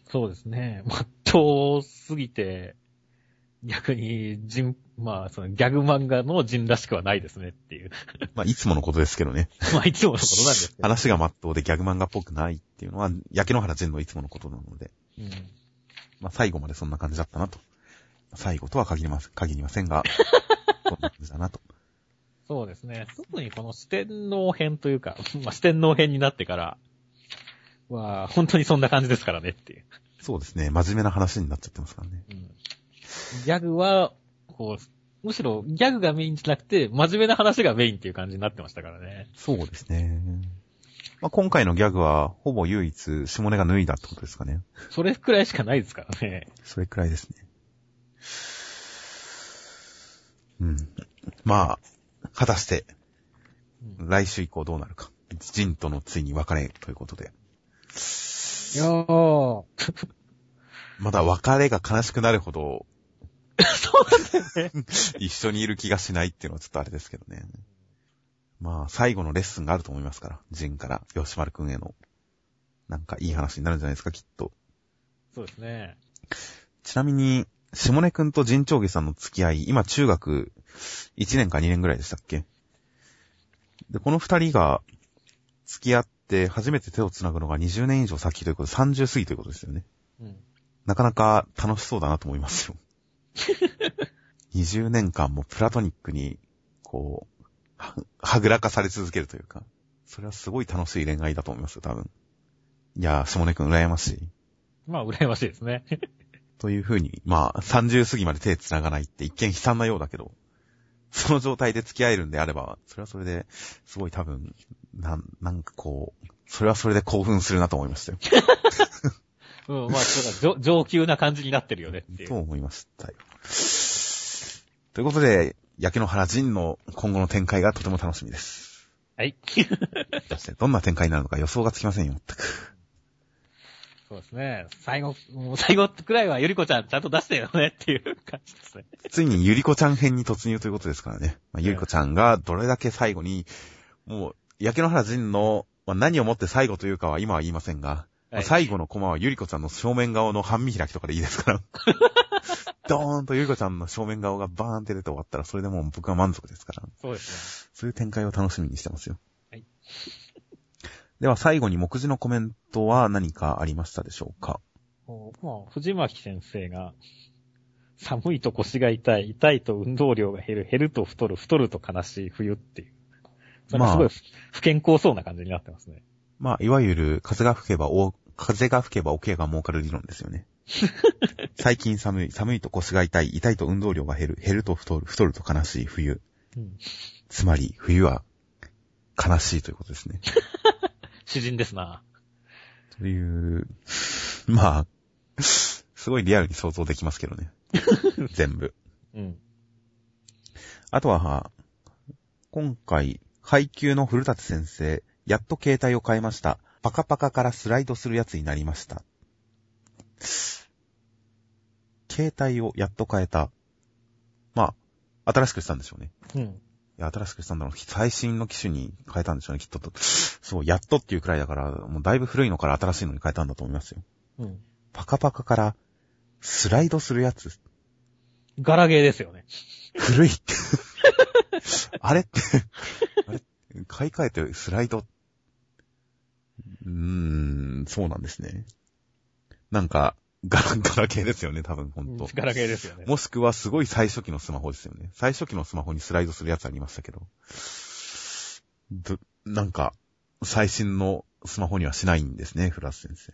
そうですね。まっとうすぎて、逆に、人、まあ、そのギャグ漫画の人らしくはないですねっていう。*laughs* まあ、いつものことですけどね。*laughs* まあ、いつものことなんですけど。話がまっとうでギャグ漫画っぽくないっていうのは、焼け野原仁のいつものことなので。うん。まあ、最後までそんな感じだったなと。最後とは限りません、限りませんが、そんな感じだなと。そうですね。特にこの四天王編というか、まあ、四天王編になってからは、本当にそんな感じですからねっていう。そうですね、真面目な話になっちゃってますからね。うん。ギャグは、こう、むしろギャグがメインじゃなくて、真面目な話がメインっていう感じになってましたからね。そうですね。まあ、今回のギャグは、ほぼ唯一、下根が脱いだってことですかね。それくらいしかないですからね。それくらいですね。うん。まあ、果たして、うん来週以降どうなるか。ジンとのついに別れということで。いやー。*laughs* まだ別れが悲しくなるほど、*laughs* そうだよね。*laughs* 一緒にいる気がしないっていうのはちょっとあれですけどね。まあ、最後のレッスンがあると思いますから、ジンから吉丸くんへの。なんかいい話になるんじゃないですか、きっと。そうですね。ちなみに、下根くんと陣長下さんの付き合い、今中学1年か2年ぐらいでしたっけ？で、この二人が付き合って初めて手を繋ぐのが20年以上先ということで30過ぎということですよね。うん。なかなか楽しそうだなと思いますよ。*laughs* 20年間もプラトニックに、こう、は、はぐらかされ続けるというか、それはすごい楽しい恋愛だと思いますよ、多分。いやー、下根くん羨ましい。まあ、羨ましいですね。*laughs* というふうに、まあ、30過ぎまで手繋がないって一見悲惨なようだけど、その状態で付き合えるんであれば、それはそれで、すごい多分、なん、なんかこう、それはそれで興奮するなと思いましたよ。*laughs* うん、まあ、ちょっと上上級な感じになってるよねっていう。と思いましたよ。ということで、焼け野原仁の今後の展開がとても楽しみです。はい。そして、どんな展開になるのか予想がつきませんよ、全く。そうですね。最後、もう最後くらいはゆりこちゃんちゃんと出してよねっていう感じですね。ついにゆりこちゃん編に突入ということですからね。まあ、ゆりこちゃんがどれだけ最後に、もう、焼け野原人の、まあ、何をもって最後というかは今は言いませんが、まあ最後のコマはゆりこちゃんの正面顔の半身開きとかでいいですか？ら。*laughs* ドーンとゆりこちゃんの正面顔がバーンって出て終わったら、それでもう僕は満足ですから。そうですそういう展開を楽しみにしてますよ。はい。では最後に目次のコメントは何かありましたでしょうか？藤巻先生が、寒いと腰が痛い、痛いと運動量が減る、減ると太る、太ると悲しい冬っていう。それすごい不健康そうな感じになってますね。まあ、いわゆる風が吹けばお、風が吹けば桶が儲かる理論ですよね。*laughs* 最近寒い、寒いと腰が痛い、痛いと運動量が減る、減ると太る、太ると悲しい冬。うん。つまり、冬は悲しいということですね。*laughs* 詩人ですな。という、まあ、すごいリアルに想像できますけどね。*laughs* 全部。うん。あとは、今回、配給の古舘先生、やっと携帯を変えました。パカパカからスライドするやつになりました。携帯をやっと変えた。まあ、新しくしたんでしょうね。うん。いや、新しくしたんだろう。最新の機種に変えたんでしょうね、きっと。そう、やっとっていうくらいだから、もうだいぶ古いのから新しいのに変えたんだと思いますよ。うん。パカパカからスライドするやつ。ガラゲーですよね。古いって。あれって、あれ？買い替えてスライド。うーん、そうなんですね。なんか、ガラ、*laughs* ガラ系ですよね、多分、ほんと。ガラゲーですよね。もしくはすごい最初期のスマホですよね。最初期のスマホにスライドするやつありましたけど。ど、なんか、最新のスマホにはしないんですね、フラス先生。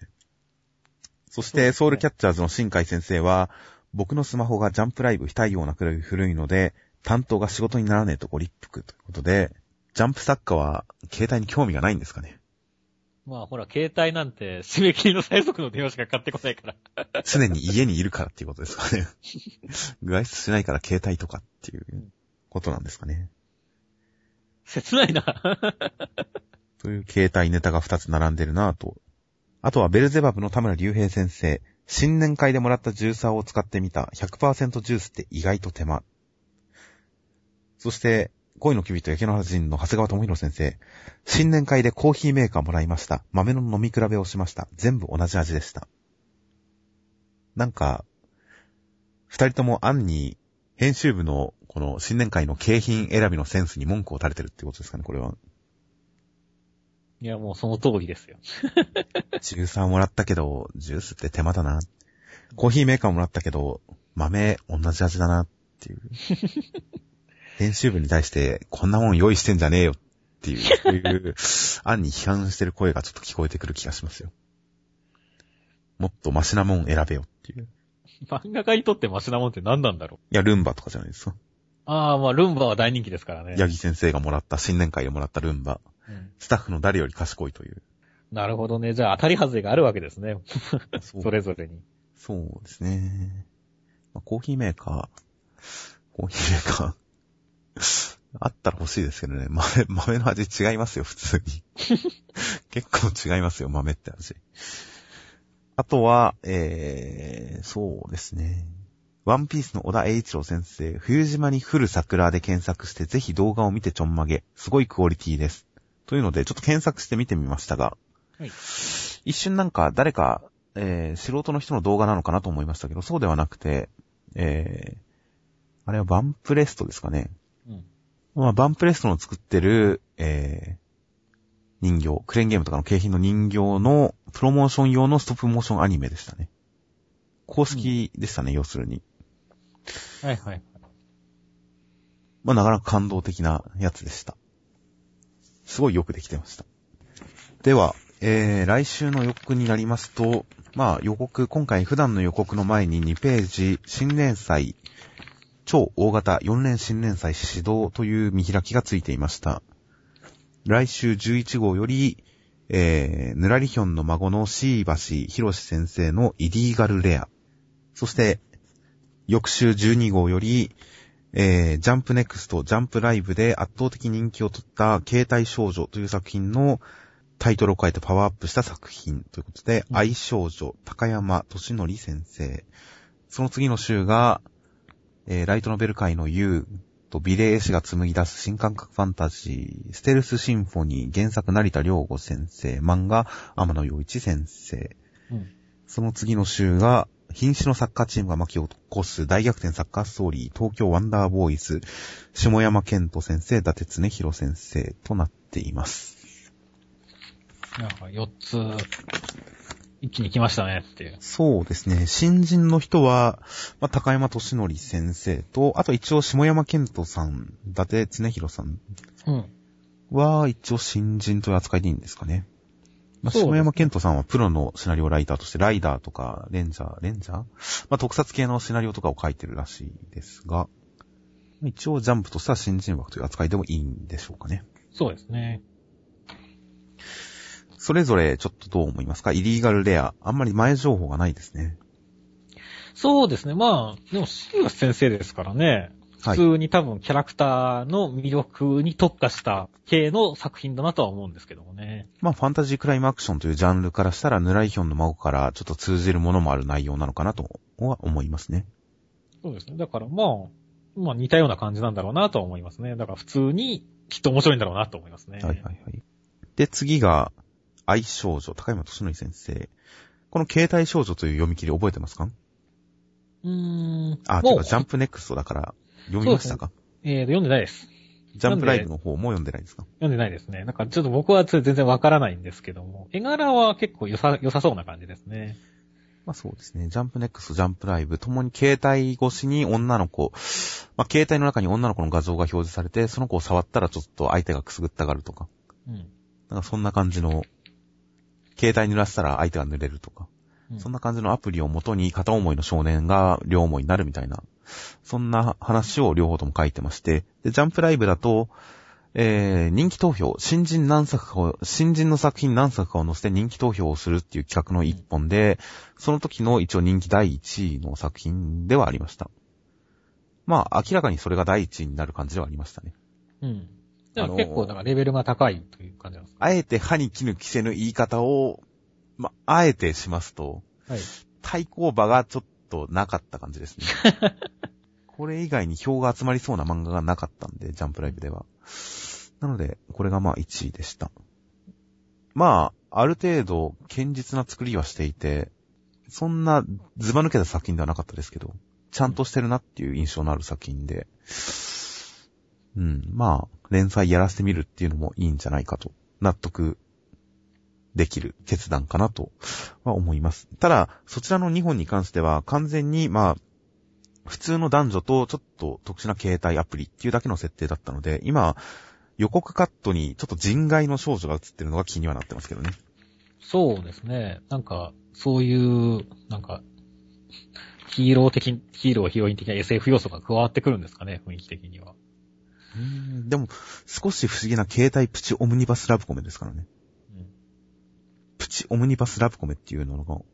そして、ねソウルキャッチャーズの新海先生は、僕のスマホがジャンプライブ非対応なくらい古いので、担当が仕事にならねえとご立腹ということで、ジャンプ作家は携帯に興味がないんですかね。まあほら、携帯なんて *laughs* 締め切りの最速の電話しか買ってこないから。*laughs* 常に家にいるからっていうことですかね。*laughs* 外出しないから携帯とかっていうことなんですかね。切ないな。という携帯ネタが2つ並んでるなぁと。あとはベルゼバブの田村隆平先生。新年会でもらったジューサーを使ってみた100%ジュースって意外と手間。そして、恋のキビと焼け野原人の長谷川智弘先生。新年会でコーヒーメーカーもらいました。豆の飲み比べをしました。全部同じ味でした。なんか、二人とも案に、編集部のこの新年会の景品選びのセンスに文句を垂れてるってことですかね、これは。いや、もうその通りですよ。*laughs* ジューサーもらったけど、ジュースって手間だな。コーヒーメーカーもらったけど、豆同じ味だなっていう。編集部に対して、こんなもん用意してんじゃねえよっていう、いう案に批判してる声がちょっと聞こえてくる気がしますよ。もっとマシなもん選べよっていう。い漫画家にとってマシなもんって何なんだろう。や、ルンバとかじゃないですか。ああ、まあルンバは大人気ですからね。ヤギ先生がもらった、新年会でもらったルンバ。うんスタッフの誰より賢いという。なるほどね。じゃあ当たり外れがあるわけですね。そそれぞれに。そうですね。まあ、コーヒーメーカー、コーヒーメーカー、*laughs* あったら欲しいですけどね。*laughs* 豆、豆の味違いますよ、普通に。*laughs* 結構違いますよ、豆って味。あとは、えー、そうですね。ワンピースの小田栄一郎先生、冬島に降る桜で検索して、ぜひ動画を見てちょんまげ。すごいクオリティです。というので、ちょっと検索して見てみましたが、はい一瞬なんか誰か、えー、素人の人の動画なのかなと思いましたけど、そうではなくて、えー、あれはバンプレストですかね。うん。まあ、バンプレストの作ってる、えー、人形、クレーンゲームとかの景品の人形のプロモーション用のストップモーションアニメでしたね。公式でしたね、要するに。はいはい。まあ、なかなか感動的なやつでした。すごいよくできてました。では、えー、来週の予告になりますと、まあ予告、今回普段の予告の前に2ページ、新連載、超大型4連新連載始動という見開きがついていました。来週11号より、えー、ぬらりひょんの孫のシーバシヒロシ先生のイリーガルレア。そして、翌週12号より、えー、ジャンプネクスト、ジャンプライブで圧倒的人気を取った携帯少女という作品のタイトルを変えてパワーアップした作品ということで、うん愛少女、高山俊則先生。その次の週が、えーライトノベル界の U とビレー氏が紡ぎ出す新感覚ファンタジー、ステルスシンフォニー、原作成田良吾先生、漫画天野洋一先生。うん。その次の週が、瀕死のサッカーチームが巻き起こす大逆転サッカーストーリー、東京ワンダーボーイズ、下山健人先生、伊達恒弘先生となっています。なんか4つ、一気に来ましたねっていう。そうですね。新人の人は、まあ、高山俊則先生と、あと一応下山健人さん、伊達恒弘さんうん。は、一応新人という扱いでいいんですかね。まあ、下山健人さんはプロのシナリオライターとして、ライダーとか、レンジャー、レンジャーまあ、特撮系のシナリオとかを書いてるらしいですが、一応ジャンプとしては新人枠という扱いでもいいんでしょうかね。そうですね。それぞれちょっとどう思いますか？イリーガルレア。あんまり前情報がないですね。そうですね。まあ、でも、シリウス先生ですからね。はい。普通に多分キャラクターの魅力に特化した系の作品だなとは思うんですけどもね。まあ、ファンタジークライムアクションというジャンルからしたら、ヌライヒョンの孫からちょっと通じるものもある内容なのかなとは思いますね。そうですね。だからまあ、まあ似たような感じなんだろうなとは思いますね。だから普通にきっと面白いんだろうなと思いますね。はいはいはい。で、次が、愛少女、高山俊則先生。この携帯少女という読み切り覚えてますか？うーん。あ、もう違う、ジャンプネクストだから、読みましたか？えーと、読んでないです。ジャンプライブの方も読んでないですか？読んでないですね。なんかちょっと僕は全然わからないんですけども、絵柄は結構良さ、良さそうな感じですね。まあそうですね。ジャンプネクスト、ジャンプライブ、ともに携帯越しに女の子、まあ携帯の中に女の子の画像が表示されて、その子を触ったらちょっと相手がくすぐったがるとか。うん。なんかそんな感じの、携帯濡らしたら相手が濡れるとか。うんそんな感じのアプリを元に片思いの少年が両思いになるみたいな、そんな話を両方とも書いてまして、で、ジャンプライブだと、えー、人気投票、新人何作かを、新人の作品何作かを載せて人気投票をするっていう企画の一本で、その時の一応人気第1位の作品ではありました。まあ、明らかにそれが第1位になる感じではありましたね。うん。であのーも結構、だからレベルが高いという感じなんですあえて歯に絹着せぬ言い方を、まあ、あえてしますと、はい。対抗馬がちょっとなかった感じですね。*laughs* これ以外に票が集まりそうな漫画がなかったんで、ジャンプライブでは。なので、これがまあ1位でした。まあ、ある程度、堅実な作りはしていて、そんなズバ抜けた作品ではなかったですけど、ちゃんとしてるなっていう印象のある作品で、うん、まあ、連載やらせてみるっていうのもいいんじゃないかと、納得できる決断かなとは思います。ただ、そちらの2本に関しては完全に、まあ、普通の男女とちょっと特殊な携帯アプリっていうだけの設定だったので、今、予告カットにちょっと人外の少女が映ってるのが気にはなってますけどね。そうですね。なんか、そういう、なんか、ヒーロー的、ヒーロー、ヒロイン的な SF 要素が加わってくるんですかね、雰囲気的には。うーんでも、少し不思議な携帯プチオムニバスラブコメですからね。うん。プチオムニバスラブコメっていうのの、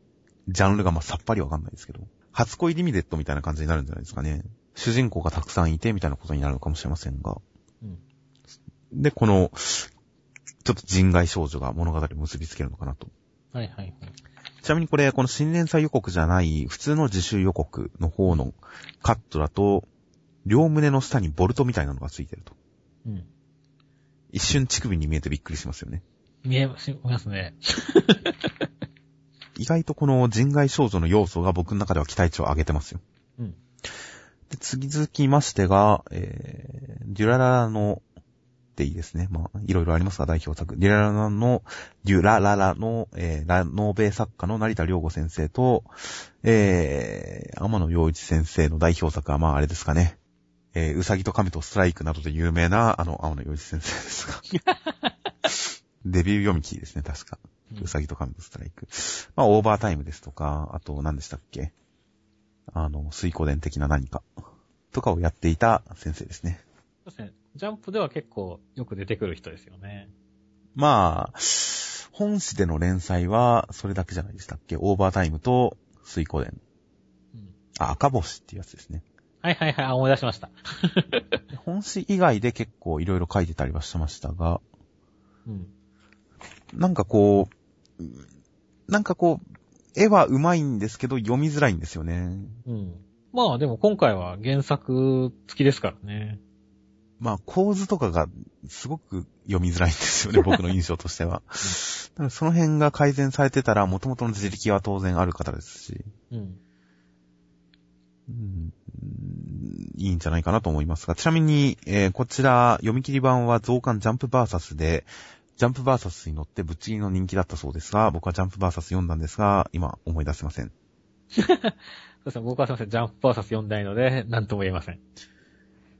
ジャンルがまあさっぱりわかんないですけど、初恋リミテッドみたいな感じになるんじゃないですかね。主人公がたくさんいてみたいなことになるのかもしれませんが。うん。で、この、ちょっと人外少女が物語を結びつけるのかなと。はいはいはい。ちなみにこれ、この新連載予告じゃない、普通の自習予告の方のカットだと、両胸の下にボルトみたいなのがついてると。うん。一瞬乳首に見えてびっくりしますよね。見えます、ね。*laughs* 意外とこの人外少女の要素が僕の中では期待値を上げてますよ。うん。で、次続きましてが、えー、デュラララの、でいいですね。まあ、いろいろありますが、代表作。デュラララの、デュラララの、えー、ラノーベ作家の成田良吾先生と、えー、天野洋一先生の代表作は、まあ、あれですかね。えー、うさぎと亀とストライクなどで有名な、あの、天野洋一先生ですが。*laughs* デビュー読み切りですね、確か。うさぎと亀とストライク。まあ、オーバータイムですとか、あと、何でしたっけ？あの、水光伝的な何か。とかをやっていた先生ですね。そうですね。ジャンプでは結構よく出てくる人ですよね。まあ、本誌での連載は、それだけじゃないでしたっけ？オーバータイムと水光伝。うん。あ、赤星っていうやつですね。はいはいはい、あ思い出しました。で *laughs* 本誌以外で結構いろいろ書いてたりはしてましたが、うん。なんかこう、なんかこう、絵は上手いんですけど読みづらいんですよね。うん。まあでも今回は原作付きですからね。まあ構図とかがすごく読みづらいんですよね、*laughs* 僕の印象としては。うん、その辺が改善されてたら、元々の自力は当然ある方ですし。うん。うん、いいんじゃないかなと思いますが、ちなみに、えー、こちら、読み切り版は増刊ジャンプバーサスで、ジャンプバーサスに乗ってぶっちぎりの人気だったそうですが、僕はジャンプバーサス読んだんですが、今思い出せません。*laughs* そうですね、僕はすいません、ジャンプバーサス読んだいので、なんとも言えません。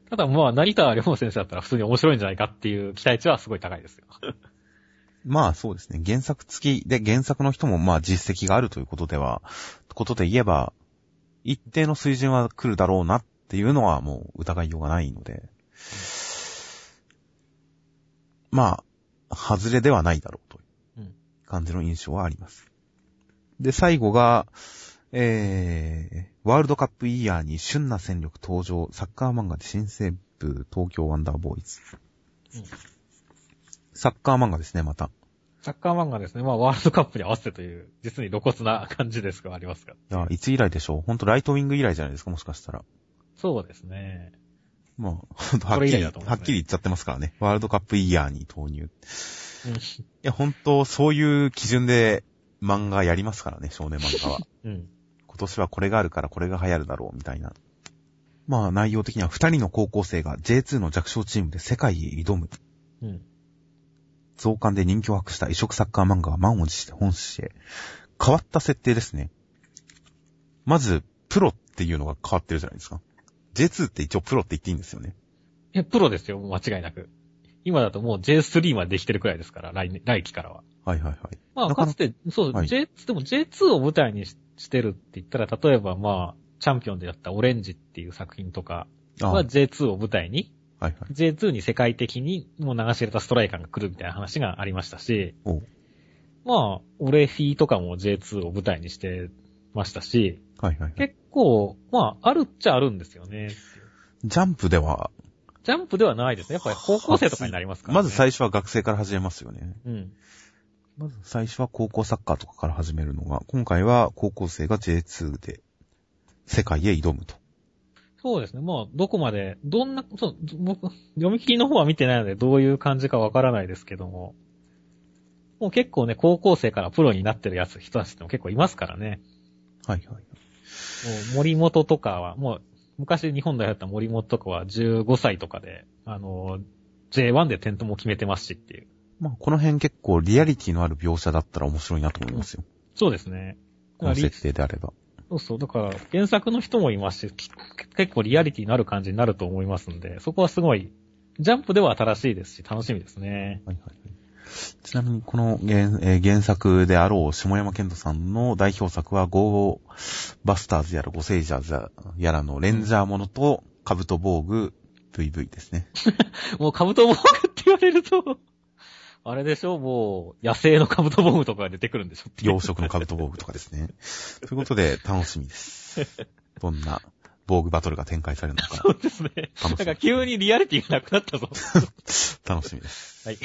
ただまあ、成田良本先生だったら普通に面白いんじゃないかっていう期待値はすごい高いですよ。*laughs* まあそうですね。原作付きで原作の人もまあ実績があるということでは、ことで言えば、一定の水準は来るだろうなっていうのはもう疑いようがないので、まあ、外れではないだろうという感じの印象はあります。で、最後が、えー、ワールドカップイヤーに旬な戦力登場、サッカー漫画で新西部東京ワンダーボーイズ。うん、サッカー漫画ですね、また。サッカー漫画ですね。まあ、ワールドカップに合わせてという、実に露骨な感じですが、ありますか。いや、いつ以来でしょう？ほんとライトウィング以来じゃないですか、もしかしたら。そうですね。まあ、ほんとはっきり、ね、はっきり言っちゃってますからね。ワールドカップイヤーに投入。うん、いや、ほんと、そういう基準で漫画やりますからね、少年漫画は。*laughs* うん。今年はこれがあるからこれが流行るだろう、みたいな。まあ、内容的には二人の高校生が J2 の弱小チームで世界へ挑む。うん。増刊で人気を博した異色サッカー漫画が満を持して本誌へ。変わった設定ですね。まず、プロっていうのが変わってるじゃないですか。J2 って一応プロって言っていいんですよね。え、プロですよ、間違いなく。今だともう J3 までできてるくらいですから、来来期からは。はいはいはい。まあ、かつて、そう、はい、J、でも J2 を舞台にしてるって言ったら、例えばまあ、チャンピオンでやったオレンジっていう作品とかは J2 を舞台にはいはい。J2 に世界的にもう流し入れたストライカーが来るみたいな話がありましたし、まあ、オレフィーとかも J2 を舞台にしてましたし、はいはい、はい、結構、まあ、あるっちゃあるんですよね。ジャンプではジャンプではないですね。やっぱり高校生とかになりますから、ね、まず最初は学生から始めますよね。うん。まず最初は高校サッカーとかから始めるのが、今回は高校生が J2 で世界へ挑むと。そうですね。もう、どこまで、どんな、そう、僕、読み切りの方は見てないので、どういう感じかわからないですけども、もう結構ね、高校生からプロになってるやつ、人たちっても結構いますからね。はいはい。もう、森本とかは、もう、昔日本代表だった森本とかは15歳とかで、あの、J1 で点灯も決めてますしっていう。まあ、この辺結構リアリティのある描写だったら面白いなと思いますよ。そうですね。この設定であれば。そうそう。だから、原作の人もいますし、結構リアリティのある感じになると思いますんで、そこはすごい、ジャンプでは新しいですし、楽しみですね。はいはい。ちなみに、この原,、えー、原作であろう下山健人さんの代表作は、ゴーバスターズやらゴセイジャーズやらのレンジャーものと、カブト防具 VV ですね。*laughs* もうカブト防具って言われるとあれでしょ？もう、野生のカブトボムとかが出てくるんでしょ？養殖のカブトボムとかですね。*laughs* ということで、楽しみです。*laughs* どんな、防具バトルが展開されるのか。そうですね。なんか急にリアリティがなくなったぞ。*laughs* 楽しみです。はい。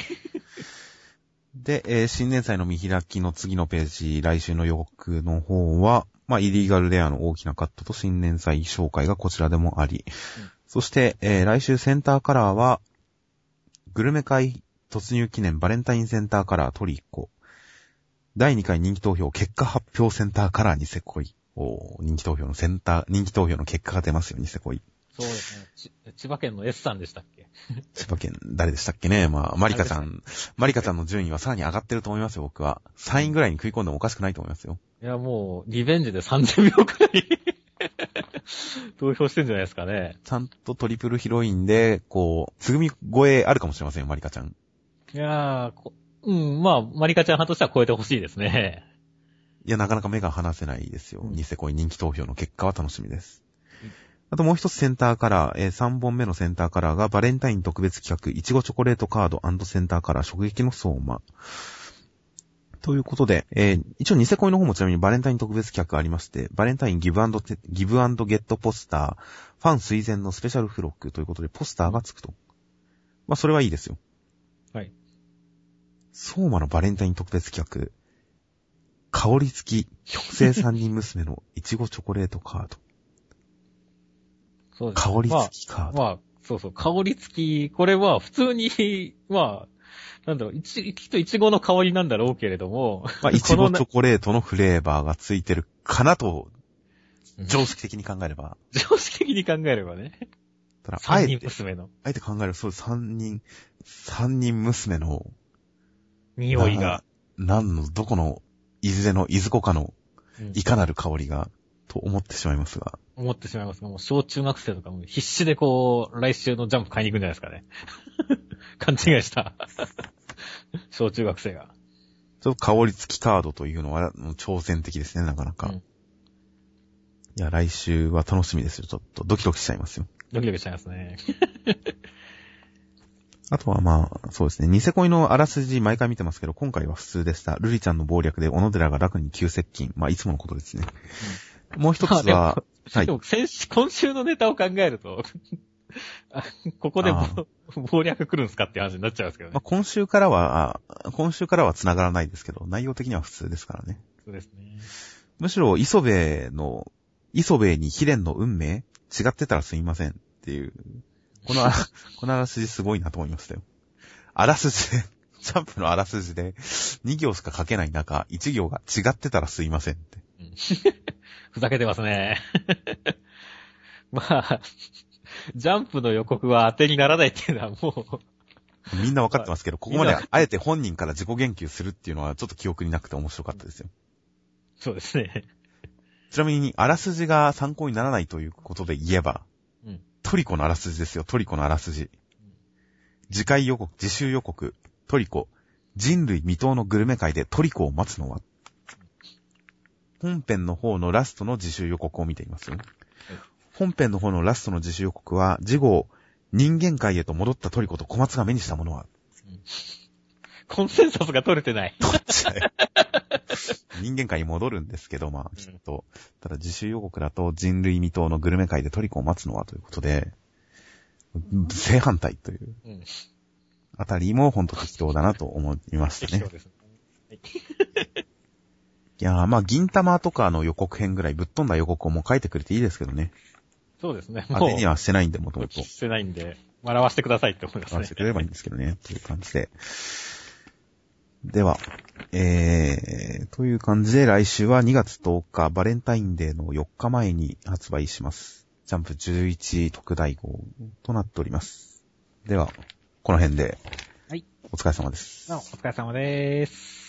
で、えー、新年祭の見開きの次のページ、来週の予告の方は、まあ、イリーガルレアの大きなカットと新年祭紹介がこちらでもあり、うん、そして、えー、来週センターカラーは、グルメ会突入記念バレンタインセンターカラートリッコ。第2回人気投票結果発表センターカラーにせこい。お人気投票のセンター、人気投票の結果が出ますようにせこい。そうですね。千葉県の S さんでしたっけ？*laughs* 千葉県、誰でしたっけね？まあ、マリカちゃん、マリカちゃんの順位はさらに上がってると思いますよ、僕は。3位ぐらいに食い込んでもおかしくないと思いますよ。いや、もう、リベンジで30秒くらい *laughs* 投票してんじゃないですかね。ちゃんとトリプルヒロインで、こう、つぐみ超えあるかもしれませんよ、マリカちゃん。いやー、うん、まあ、マリカちゃん派としては超えてほしいですね。いや、なかなか目が離せないですよ。ニセコイ人気投票の結果は楽しみです。あともう一つセンターカラー、えー、3本目のセンターカラーがバレンタイン特別企画、いちごチョコレートカードセンターカラー、衝撃の相馬。ということで、えー、一応ニセコイの方もちなみにバレンタイン特別企画ありまして、バレンタインギブアンドギブアンドゲットポスター、ファン推薦のスペシャルフロックということで、ポスターがつくと。まあ、それはいいですよ。相馬のバレンタイン特別企画、香り付き、特製三人娘のいちごチョコレートカード。そうです香り付きカード。まあ、まあ、そうそう、香り付き、これは普通に、*laughs* まあ、なんだろう、いち、きっといちごの香りなんだろうけれども、まあ、*laughs* いちごチこョコレートのフレーバーがついてるかなと、の常識的に考えれば。*laughs* 常識的に考えればね。ただ、あえて、あえて考えるそう、三人、三人娘の、匂いが。何の、どこの、いずれの、いずこかの、うんいかなる香りが、と思ってしまいますが。思ってしまいますが、もう小中学生とかも必死でこう、来週のジャンプ買いに行くんじゃないですかね。*laughs* 勘違いした。*laughs* 小中学生が。ちょっと香り付きカードというのは、挑戦的ですね、なかなか。うんいや、来週は楽しみですよ。ちょっとドキドキしちゃいますよ。ドキドキしちゃいますね。あとはまあ、そうですね。ニセ恋のあらすじ毎回見てますけど、今回は普通でした。ルリちゃんの謀略で小野寺が楽に急接近。まあ、いつものことですね。*laughs* もう一つまあは、はいで。も先週、今週のネタを考えると、あ *laughs* ここであぼ謀略来るんすかって話になっちゃいますけどねまあ、。今週からは、あ今週からは繋がらないですけど、内容的には普通ですからね。そうですね。むしろ、磯部の、磯部に悲恋の運命？違ってたらすみませんっていう、このあら、*laughs* このあらすじすごいなと思いましたよ。あらすじで、*laughs* ジャンプのあらすじで、2行しか書けない中、1行が違ってたらすいませんって。*laughs* ふざけてますね。まあ、ジャンプの予告は当てにならないっていうのはもう、みんなわかってますけど、ここまであえて本人から自己言及するっていうのはちょっと記憶になくて面白かったですよ。そうですね。ちなみに、あらすじが参考にならないということで言えば、うんトリコのあらすじですよ、トリコのあらすじ。次回予告、次週予告、トリコ、人類未踏のグルメ会でトリコを待つのは本編の方のラストの自習予告を見ていますよ。本編の方のラストの自習予告は、次号、人間界へと戻ったトリコと小松が目にしたものは、コンセンサスが取れてない。人間界に戻るんですけど、まあ、うんきっと。ただ自習予告だと人類未踏のグルメ界でトリコを待つのはということで、正反対といううん。あたりも本当適当だなと思いましたね適当。ですね。いやーまあ、銀玉とかの予告編ぐらいぶっ飛んだ予告をもう書いてくれていいですけどね。そうですね。当てにはしてないんで、もともと。してないんで、笑わせてくださいって思いますね話して。くれればいいんですけどね。という感じで。では、えー、という感じで来週は2月10日バレンタインデーの4日前に発売します。ジャンプ11特大号となっております。では、この辺で。はい。お疲れ様です。お疲れ様です。